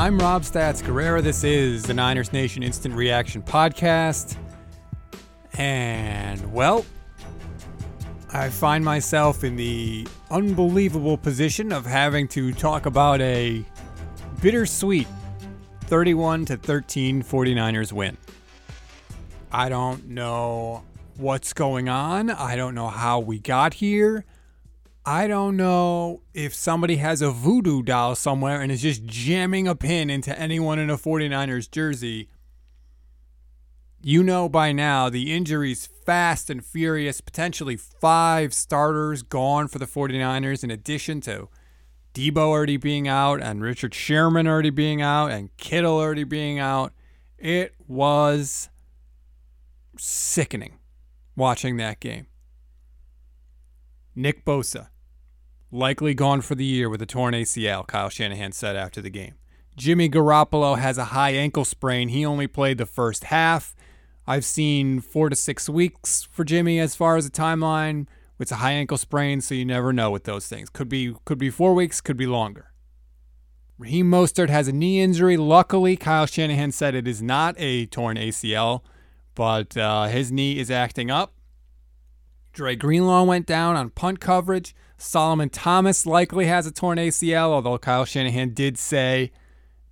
I'm Rob Stats Guerrera. This is the Niners Nation Instant Reaction Podcast. And, well, I find myself in the unbelievable position of having to talk about a bittersweet 31 to 13 49ers win. I don't know what's going on. I don't know how we got here. I don't know if somebody has a voodoo doll somewhere and is just jamming a pin into anyone in a 49ers jersey. You know by now the injuries fast and furious, potentially five starters gone for the 49ers in addition to Deebo already being out and Richard Sherman already being out and Kittle already being out. It was sickening watching that game. Nick Bosa, likely gone for the year with a torn ACL, Kyle Shanahan said after the game. Jimmy Garoppolo has a high ankle sprain. He only played the first half. I've seen four to six weeks for Jimmy as far as the timeline. It's a high ankle sprain, so you never know with those things. Could be could be four weeks, could be longer. Raheem Mostert has a knee injury. Luckily, Kyle Shanahan said it is not a torn ACL, but uh, his knee is acting up. Dre Greenlaw went down on punt coverage. Solomon Thomas likely has a torn ACL, although Kyle Shanahan did say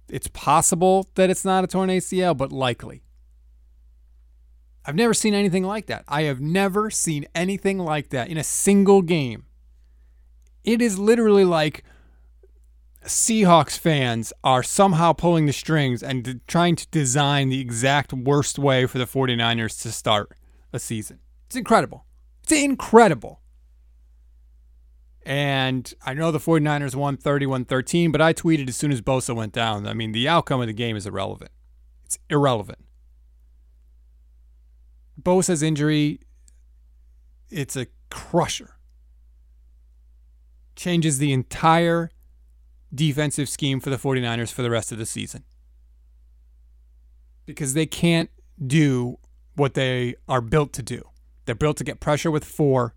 it's possible that it's not a torn ACL, but likely. I've never seen anything like that. I have never seen anything like that in a single game. It is literally like Seahawks fans are somehow pulling the strings and trying to design the exact worst way for the 49ers to start a season. It's incredible. It's incredible. And I know the 49ers won 31 13, but I tweeted as soon as Bosa went down. I mean, the outcome of the game is irrelevant. It's irrelevant. Bosa's injury, it's a crusher. Changes the entire defensive scheme for the 49ers for the rest of the season. Because they can't do what they are built to do. They're built to get pressure with four,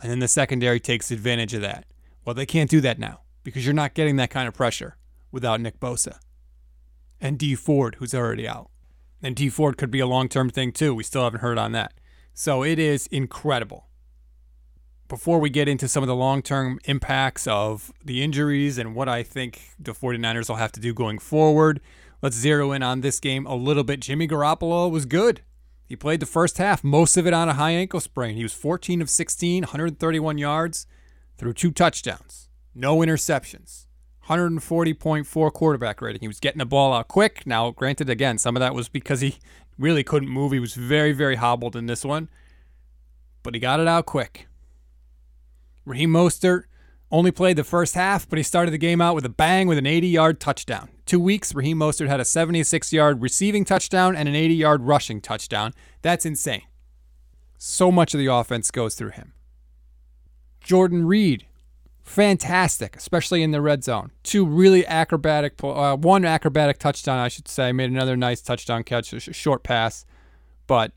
and then the secondary takes advantage of that. Well, they can't do that now because you're not getting that kind of pressure without Nick Bosa and Dee Ford, who's already out. And Dee Ford could be a long term thing too. We still haven't heard on that. So it is incredible. Before we get into some of the long term impacts of the injuries and what I think the 49ers will have to do going forward, let's zero in on this game a little bit. Jimmy Garoppolo was good. He played the first half, most of it on a high ankle sprain. He was 14 of 16, 131 yards, threw two touchdowns, no interceptions. 140.4 quarterback rating. He was getting the ball out quick. Now, granted, again, some of that was because he really couldn't move. He was very, very hobbled in this one, but he got it out quick. Raheem Mostert only played the first half, but he started the game out with a bang with an 80 yard touchdown. Two weeks, Raheem Mostert had a 76 yard receiving touchdown and an 80 yard rushing touchdown. That's insane. So much of the offense goes through him. Jordan Reed fantastic, especially in the red zone. Two really acrobatic, uh, one acrobatic touchdown, I should say. Made another nice touchdown catch, a short pass, but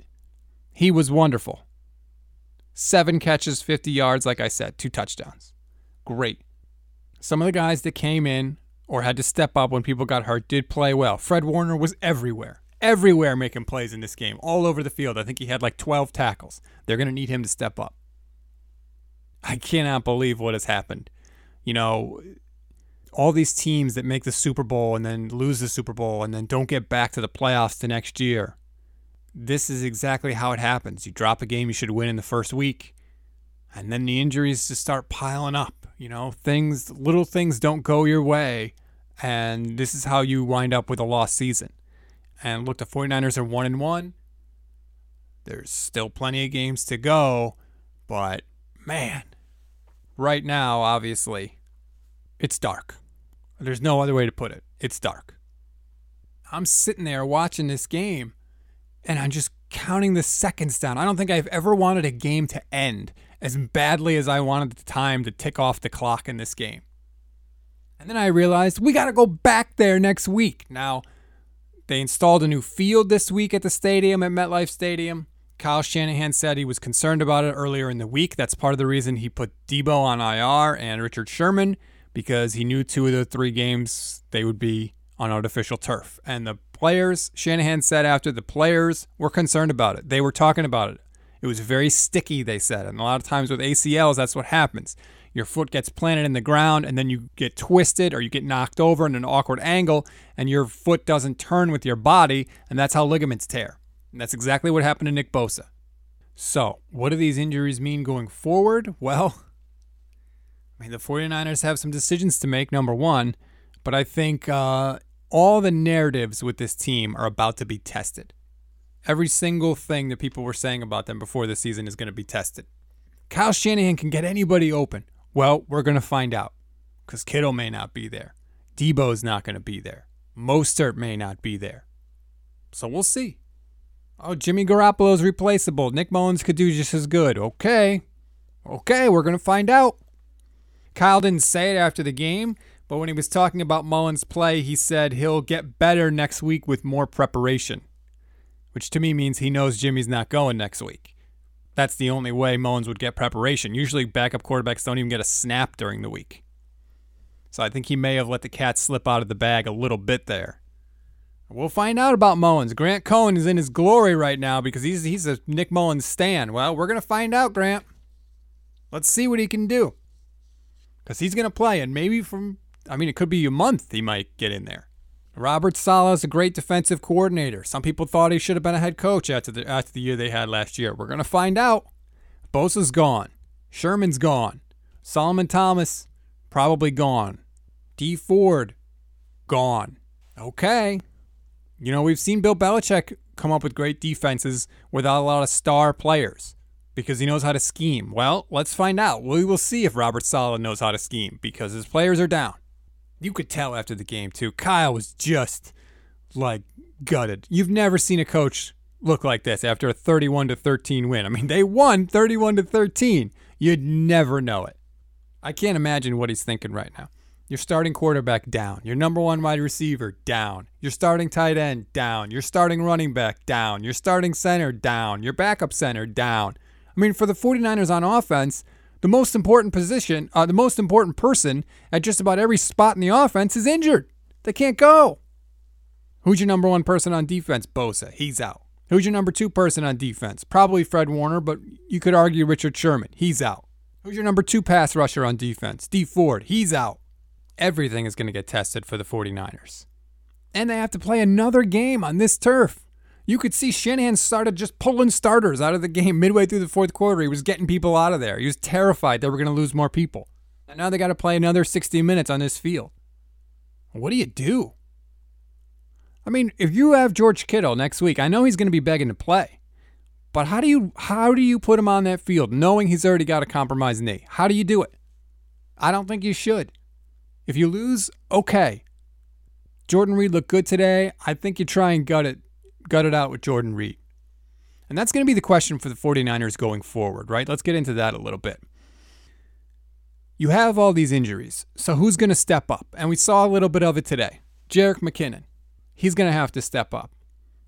he was wonderful. Seven catches, 50 yards, like I said, two touchdowns. Great. Some of the guys that came in or had to step up when people got hurt did play well. Fred Warner was everywhere, everywhere making plays in this game, all over the field. I think he had like 12 tackles. They're going to need him to step up. I cannot believe what has happened. You know, all these teams that make the Super Bowl and then lose the Super Bowl and then don't get back to the playoffs the next year. This is exactly how it happens. You drop a game you should win in the first week, and then the injuries just start piling up. You know, things, little things don't go your way, and this is how you wind up with a lost season. And look, the 49ers are 1 and 1. There's still plenty of games to go, but man, right now, obviously, it's dark. There's no other way to put it. It's dark. I'm sitting there watching this game and I'm just counting the seconds down. I don't think I've ever wanted a game to end as badly as I wanted the time to tick off the clock in this game. And then I realized we got to go back there next week. Now, they installed a new field this week at the stadium at MetLife Stadium. Kyle Shanahan said he was concerned about it earlier in the week. That's part of the reason he put Deebo on IR and Richard Sherman because he knew two of the three games they would be on artificial turf. And the players, Shanahan said after the players were concerned about it. They were talking about it. It was very sticky, they said. And a lot of times with ACLs, that's what happens. Your foot gets planted in the ground and then you get twisted or you get knocked over in an awkward angle and your foot doesn't turn with your body. And that's how ligaments tear. And that's exactly what happened to Nick Bosa. So, what do these injuries mean going forward? Well, I mean, the 49ers have some decisions to make, number one, but I think uh, all the narratives with this team are about to be tested. Every single thing that people were saying about them before the season is going to be tested. Kyle Shanahan can get anybody open. Well, we're going to find out because Kittle may not be there. Deebo's not going to be there. Mostert may not be there. So we'll see. Oh, Jimmy Garoppolo's replaceable. Nick Mullens could do just as good. Okay. Okay, we're going to find out. Kyle didn't say it after the game, but when he was talking about Mullens' play, he said he'll get better next week with more preparation, which to me means he knows Jimmy's not going next week. That's the only way Mullens would get preparation. Usually, backup quarterbacks don't even get a snap during the week. So I think he may have let the cat slip out of the bag a little bit there. We'll find out about Mullens. Grant Cohn is in his glory right now because he's he's a Nick Mullens stan. Well, we're gonna find out, Grant. Let's see what he can do. Because he's gonna play, and maybe from I mean it could be a month he might get in there. Robert Saleh is a great defensive coordinator. Some people thought he should have been a head coach after the after the year they had last year. We're gonna find out. Bosa's gone. Sherman's gone. Solomon Thomas probably gone. Dee Ford gone. Okay. You know, we've seen Bill Belichick come up with great defenses without a lot of star players because he knows how to scheme. Well, let's find out. We will see if Robert Saleh knows how to scheme because his players are down. You could tell after the game, too. Kyle was just like gutted. You've never seen a coach look like this after a 31 to 13 win. I mean, they won 31 to 13. You'd never know it. I can't imagine what he's thinking right now. Your starting quarterback down. Your number one wide receiver down. Your starting tight end down. Your starting running back down. Your starting center down. Your backup center down. I mean, for the 49ers on offense, the most important position, uh, the most important person at just about every spot in the offense is injured. They can't go. Who's your number one person on defense? Bosa. He's out. Who's your number two person on defense? Probably Fred Warner, but you could argue Richard Sherman. He's out. Who's your number two pass rusher on defense? Dee Ford. He's out everything is going to get tested for the 49ers. And they have to play another game on this turf. You could see Shanahan started just pulling starters out of the game midway through the fourth quarter. He was getting people out of there. He was terrified they were going to lose more people. And now they got to play another 60 minutes on this field. What do you do? I mean, if you have George Kittle next week, I know he's going to be begging to play. But how do you how do you put him on that field knowing he's already got a compromised knee? How do you do it? I don't think you should. If you lose, okay. Jordan Reed looked good today. I think you try and gut it, gut it out with Jordan Reed. And that's going to be the question for the 49ers going forward, right? Let's get into that a little bit. You have all these injuries, so who's going to step up? And we saw a little bit of it today. Jerick McKinnon. He's going to have to step up.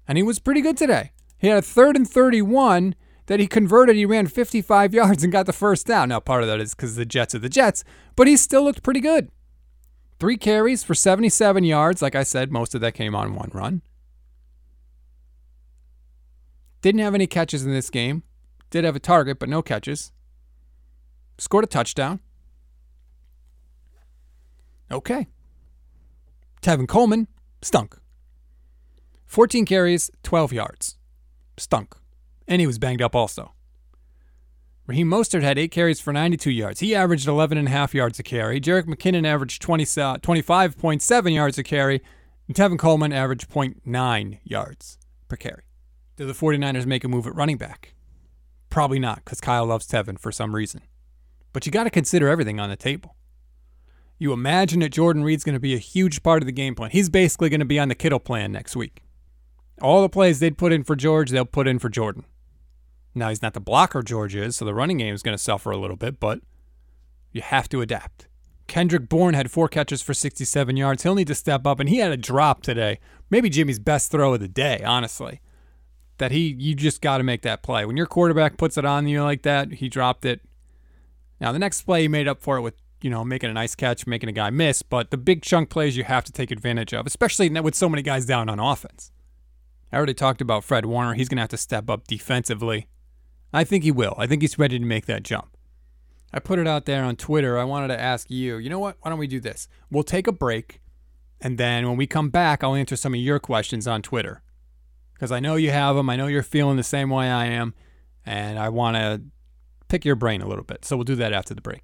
And he was pretty good today. He had a third and 31 that he converted. He ran 55 yards and got the first down. Now, part of that is because the Jets are the Jets, but he still looked pretty good. Three carries for 77 yards. Like I said, most of that came on one run. Didn't have any catches in this game. Did have a target, but no catches. Scored a touchdown. Okay. Tevin Coleman stunk. 14 carries, 12 yards. Stunk. And he was banged up also. Raheem Mostert had eight carries for 92 yards. He averaged 11.5 yards a carry. Jerick McKinnon averaged 20, 25.7 yards a carry. And Tevin Coleman averaged 0.9 yards per carry. Do the 49ers make a move at running back? Probably not, because Kyle loves Tevin for some reason. But you got to consider everything on the table. You imagine that Jordan Reed's going to be a huge part of the game plan. He's basically going to be on the Kittle plan next week. All the plays they'd put in for George, they'll put in for Jordan. Now, he's not the blocker George is, so the running game is going to suffer a little bit, but you have to adapt. Kendrick Bourne had four catches for 67 yards. He'll need to step up, and he had a drop today. Maybe Jimmy's best throw of the day, honestly. That he, you just got to make that play. When your quarterback puts it on you like that, he dropped it. Now, the next play, he made up for it with you know, making a nice catch, making a guy miss, but the big chunk plays you have to take advantage of, especially with so many guys down on offense. I already talked about Fred Warner. He's going to have to step up defensively. I think he will. I think he's ready to make that jump. I put it out there on Twitter. I wanted to ask you, you know what? Why don't we do this? We'll take a break, and then when we come back, I'll answer some of your questions on Twitter. Because I know you have them. I know you're feeling the same way I am, and I want to pick your brain a little bit. So we'll do that after the break.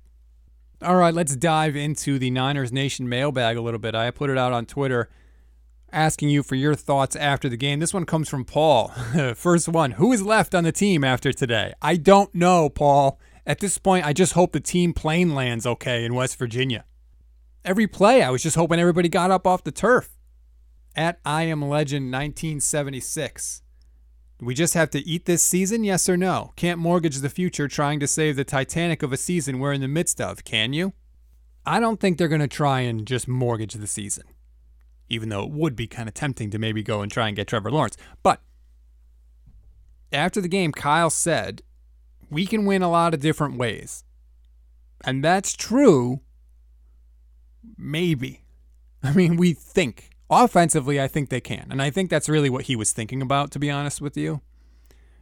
All right, let's dive into the Niners Nation mailbag a little bit. I put it out on Twitter asking you for your thoughts after the game. This one comes from Paul. First one Who is left on the team after today? I don't know, Paul. At this point, I just hope the team plane lands okay in West Virginia. Every play, I was just hoping everybody got up off the turf. At I Am Legend 1976. We just have to eat this season, yes or no? Can't mortgage the future trying to save the Titanic of a season we're in the midst of, can you? I don't think they're going to try and just mortgage the season even though it would be kind of tempting to maybe go and try and get Trevor Lawrence. But after the game, Kyle said, We can win a lot of different ways. And that's true. Maybe. I mean, we think. Offensively, I think they can. And I think that's really what he was thinking about, to be honest with you.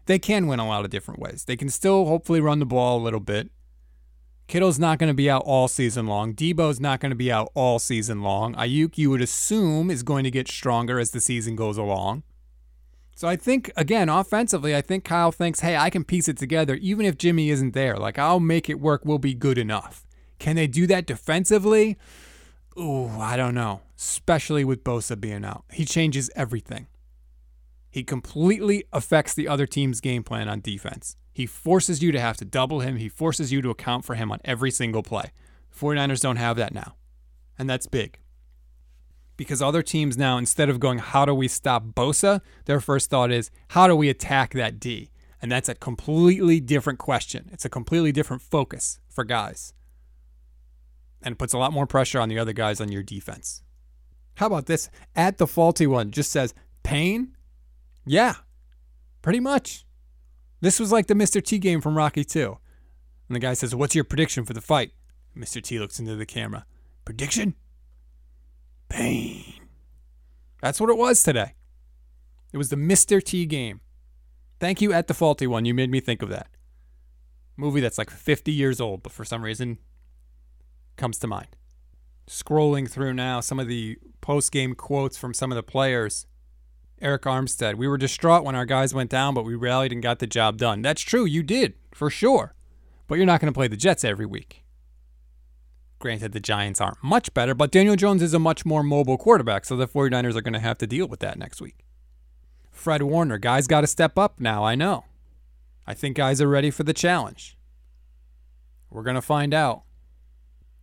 They can win a lot of different ways. They can still hopefully run the ball a little bit. Kittle's not going to be out all season long. Deebo's not going to be out all season long. Aiyuk, you would assume, is going to get stronger as the season goes along. So I think, again, offensively, I think Kyle thinks, hey, I can piece it together even if Jimmy isn't there. Like, I'll make it work. We'll be good enough. Can they do that defensively? Ooh, I don't know. Especially with Bosa being out. He changes everything. He completely affects the other team's game plan on defense. He forces you to have to double him. He forces you to account for him on every single play. 49ers don't have that now. And that's big. Because other teams now, instead of going, how do we stop Bosa, their first thought is, how do we attack that D? And that's a completely different question. It's a completely different focus for guys. And puts a lot more pressure on the other guys on your defense. How about this? At the faulty one just says, pain? Yeah, pretty much. This was like the Mr. T game from Rocky 2. And the guy says, What's your prediction for the fight? Mr. T looks into the camera. Prediction? Pain. That's what it was today. It was the Mr. T game. Thank you, at the faulty one. You made me think of that. Movie that's like 50 years old, but for some reason comes to mind. Scrolling through now some of the post game quotes from some of the players. Arik Armstead. We were distraught when our guys went down, but we rallied and got the job done. That's true, you did, for sure. But you're not going to play the Jets every week. Granted, the Giants aren't much better, but Daniel Jones is a much more mobile quarterback, so the 49ers are going to have to deal with that next week. Fred Warner, guys got to step up now, I know. I think guys are ready for the challenge. We're going to find out.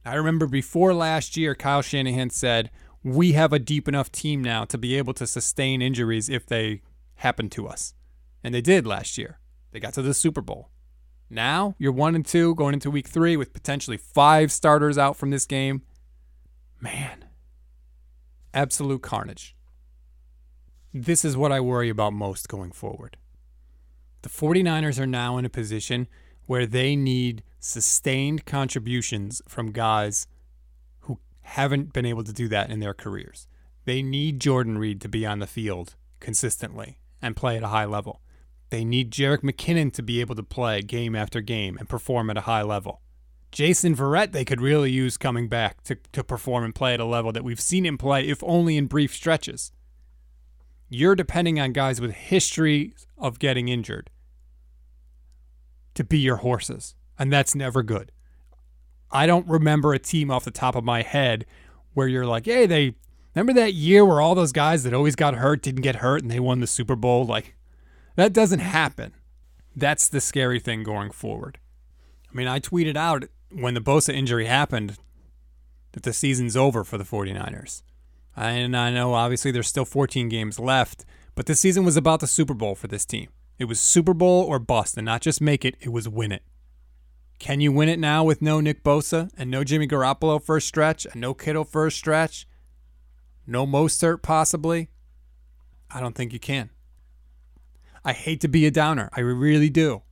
I remember before last year, Kyle Shanahan said, we have a deep enough team now to be able to sustain injuries if they happen to us. And they did last year. They got to the Super Bowl. Now you're one and two going into week three with potentially five starters out from this game. Man, absolute carnage. This is what I worry about most going forward. The 49ers are now in a position where they need sustained contributions from guys who haven't been able to do that in their careers. They need Jordan Reed to be on the field consistently and play at a high level. They need Jerick McKinnon to be able to play game after game and perform at a high level. Jason Verrett, they could really use coming back to, to perform and play at a level that we've seen him play, if only in brief stretches. You're depending on guys with history of getting injured to be your horses, and that's never good. I don't remember a team off the top of my head where you're like, hey, they remember that year where all those guys that always got hurt didn't get hurt and they won the Super Bowl? Like, that doesn't happen. That's the scary thing going forward. I mean, I tweeted out when the Bosa injury happened that the season's over for the 49ers. And I know obviously there's still 14 games left, but this season was about the Super Bowl for this team. It was Super Bowl or bust, and not just make it, it was win it. Can you win it now with no Nick Bosa and no Jimmy Garoppolo first stretch and no Kittle first stretch? No Mostert possibly? I don't think you can. I hate to be a downer. I really do.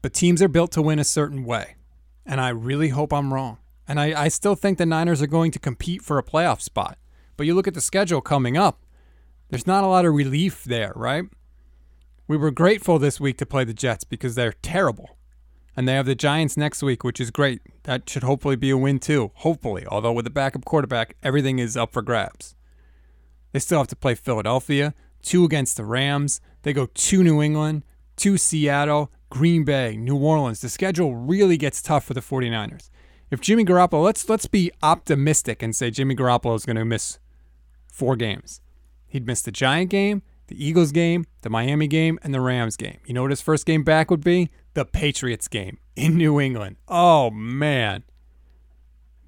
But teams are built to win a certain way. And I really hope I'm wrong. And I, I still think the Niners are going to compete for a playoff spot. But you look at the schedule coming up, there's not a lot of relief there, right? We were grateful this week to play the Jets because they're terrible. And they have the Giants next week, which is great. That should hopefully be a win too. Hopefully. Although with the backup quarterback, everything is up for grabs. They still have to play Philadelphia, two against the Rams. They go to New England, to Seattle, Green Bay, New Orleans. The schedule really gets tough for the 49ers. If Jimmy Garoppolo, let's let's be optimistic and say Jimmy Garoppolo is going to miss four games. He'd miss the Giant game, the Eagles game, the Miami game, and the Rams game. You know what his first game back would be? The Patriots game in New England. Oh man.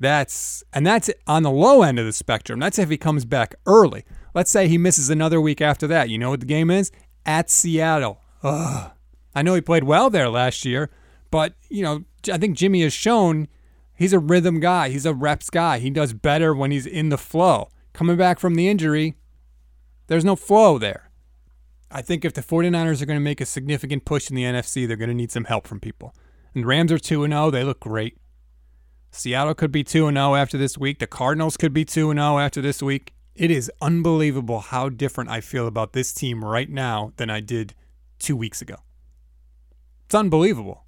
That's and that's on the low end of the spectrum. That's if he comes back early. Let's say he misses another week after that. You know what the game is? At Seattle. Ugh. I know he played well there last year, but you know, I think Jimmy has shown he's a rhythm guy. He's a reps guy. He does better when he's in the flow. Coming back from the injury, there's no flow there. I think if the 49ers are going to make a significant push in the NFC, they're going to need some help from people. And Rams are 2 0. They look great. Seattle could be 2 0 after this week. The Cardinals could be 2 0 after this week. It is unbelievable how different I feel about this team right now than I did two weeks ago. It's unbelievable.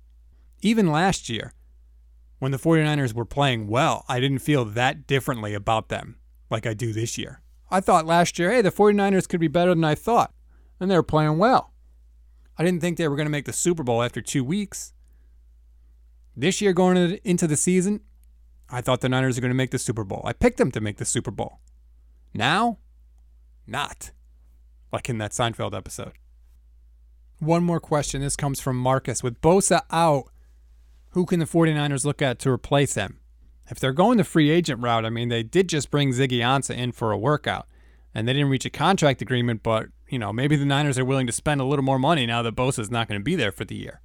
Even last year, when the 49ers were playing well, I didn't feel that differently about them like I do this year. I thought last year, hey, the 49ers could be better than I thought, and they were playing well. I didn't think they were going to make the Super Bowl after two weeks. This year, going into the season, I thought the Niners are going to make the Super Bowl. I picked them to make the Super Bowl. Now, not. Like in that Seinfeld episode. One more question. This comes from Marcus. With Bosa out, who can the 49ers look at to replace him? If they're going the free agent route, I mean, they did just bring Ziggy Ansah in for a workout, and they didn't reach a contract agreement, but, you know, maybe the Niners are willing to spend a little more money now that Bosa's not going to be there for the year.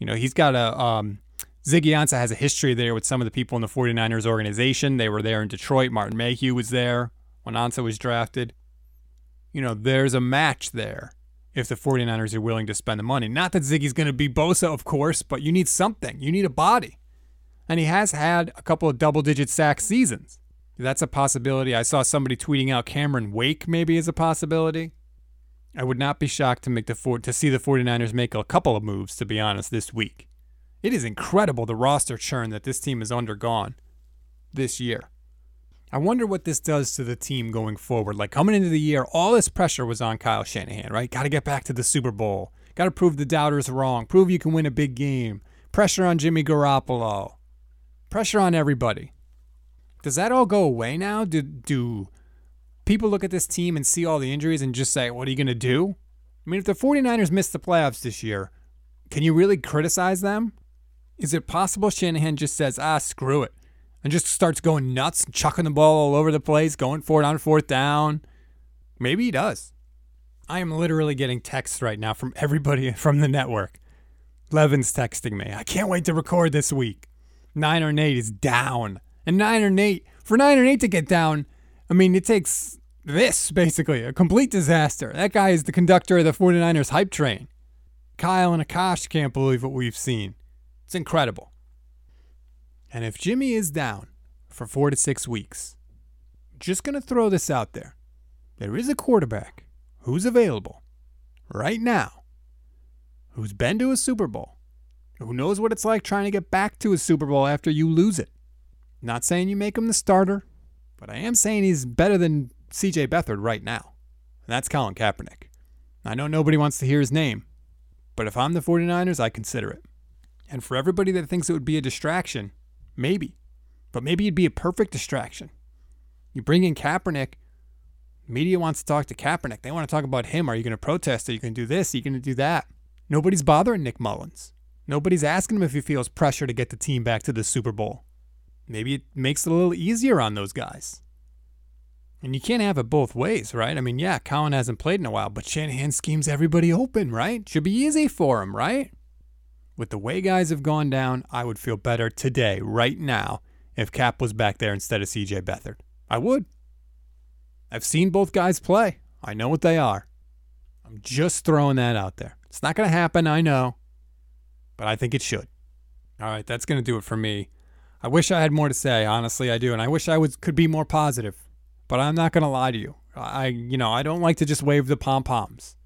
You know, he's got a, um, Ziggy Ansah has a history there with some of the people in the 49ers organization. They were there in Detroit. Martin Mayhew was there when Ansah was drafted. You know, there's a match there if the 49ers are willing to spend the money. Not that Ziggy's going to be Bosa, of course, but you need something. You need a body. And he has had a couple of double digit sack seasons. That's a possibility. I saw somebody tweeting out Cameron Wake maybe is a possibility. I would not be shocked to make the to see the 49ers make a couple of moves to be honest this week. It is incredible the roster churn that this team has undergone this year. I wonder what this does to the team going forward. Like coming into the year, all this pressure was on Kyle Shanahan, right? Got to get back to the Super Bowl. Got to prove the doubters wrong. Prove you can win a big game. Pressure on Jimmy Garoppolo. Pressure on everybody. Does that all go away now? Do do people look at this team and see all the injuries and just say, "What are you going to do?" I mean, if the 49ers miss the playoffs this year, can you really criticize them? Is it possible Shanahan just says, "Ah, screw it." and just starts going nuts, chucking the ball all over the place, going for it on fourth down. Maybe he does. I am literally getting texts right now from everybody from the network. Levin's texting me. I can't wait to record this week. Niner Nate is down. And Niner Nate, for Niner Nate to get down, I mean, it takes this, basically, a complete disaster. That guy is the conductor of the 49ers hype train. Kyle and Akash can't believe what we've seen. It's incredible. And if Jimmy is down for four to six weeks, just going to throw this out there. There is a quarterback who's available right now who's been to a Super Bowl, who knows what it's like trying to get back to a Super Bowl after you lose it. Not saying you make him the starter, but I am saying he's better than CJ Beathard right now. And that's Colin Kaepernick. I know nobody wants to hear his name, but if I'm the 49ers, I consider it. And for everybody that thinks it would be a distraction, Maybe. But maybe it'd be a perfect distraction. You bring in Kaepernick. Media wants to talk to Kaepernick. They want to talk about him. Are you going to protest? Are you going to do this? Are you going to do that? Nobody's bothering Nick Mullens. Nobody's asking him if he feels pressure to get the team back to the Super Bowl. Maybe it makes it a little easier on those guys. And you can't have it both ways, right? I mean, yeah, Colin hasn't played in a while, but Shanahan schemes everybody open, right? Should be easy for him, right? With the way guys have gone down, I would feel better today, right now, if Cap was back there instead of CJ Beathard. I would. I've seen both guys play. I know what they are. I'm just throwing that out there. It's not going to happen, I know, but I think it should. All right, that's going to do it for me. I wish I had more to say, honestly, I do, and I wish I was could be more positive. But I'm not to lie to you. I you know, I don't like to just wave the pom-poms.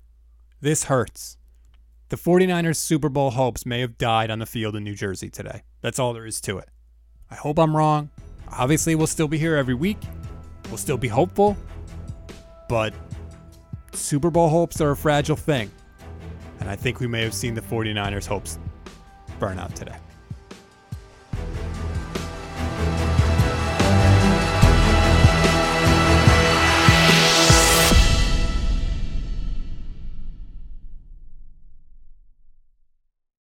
This hurts. The 49ers Super Bowl hopes may have died on the field in New Jersey today. That's all there is to it. I hope I'm wrong. Obviously, we'll still be here every week. We'll still be hopeful. But Super Bowl hopes are a fragile thing. And I think we may have seen the 49ers hopes burn out today.